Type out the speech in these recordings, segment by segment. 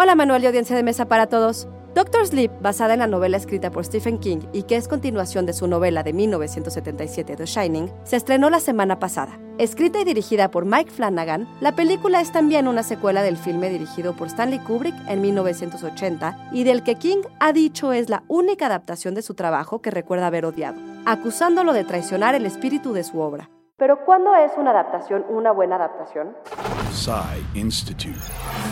Hola Manuel y audiencia de mesa para todos. Doctor Sleep, basada en la novela escrita por Stephen King y que es continuación de su novela de 1977 The Shining, se estrenó la semana pasada. Escrita y dirigida por Mike Flanagan, la película es también una secuela del filme dirigido por Stanley Kubrick en 1980 y del que King ha dicho es la única adaptación de su trabajo que recuerda haber odiado, acusándolo de traicionar el espíritu de su obra. Pero ¿cuándo es una adaptación una buena adaptación? Institute.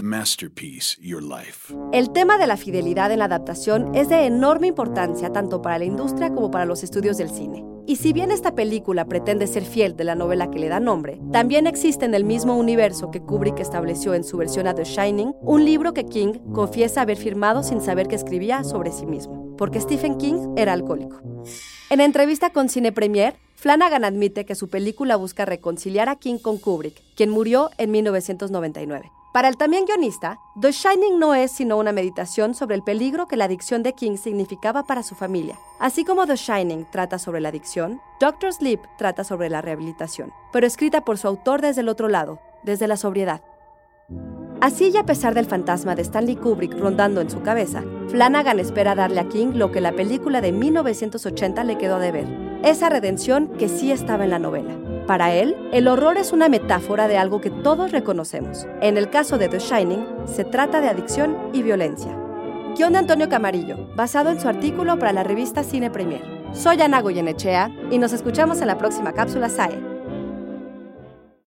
Masterpiece Your Life. El tema de la fidelidad en la adaptación es de enorme importancia tanto para la industria como para los estudios del cine. Y si bien esta película pretende ser fiel de la novela que le da nombre, también existe en el mismo universo que Kubrick estableció en su versión a The Shining, un libro que King confiesa haber firmado sin saber que escribía sobre sí mismo, porque Stephen King era alcohólico. En entrevista con Cine Premier, Flanagan admite que su película busca reconciliar a King con Kubrick, quien murió en 1999. Para el también guionista, The Shining no es sino una meditación sobre el peligro que la adicción de King significaba para su familia. Así como The Shining trata sobre la adicción, Doctor Sleep trata sobre la rehabilitación, pero escrita por su autor desde el otro lado, desde la sobriedad. Así y a pesar del fantasma de Stanley Kubrick rondando en su cabeza, Flanagan espera darle a King lo que la película de 1980 le quedó de ver, esa redención que sí estaba en la novela. Para él, el horror es una metáfora de algo que todos reconocemos. En el caso de The Shining, se trata de adicción y violencia. Guión de Antonio Camarillo, basado en su artículo para la revista Cine Premier. Soy Ana Goyenechea y nos escuchamos en la próxima cápsula SAE.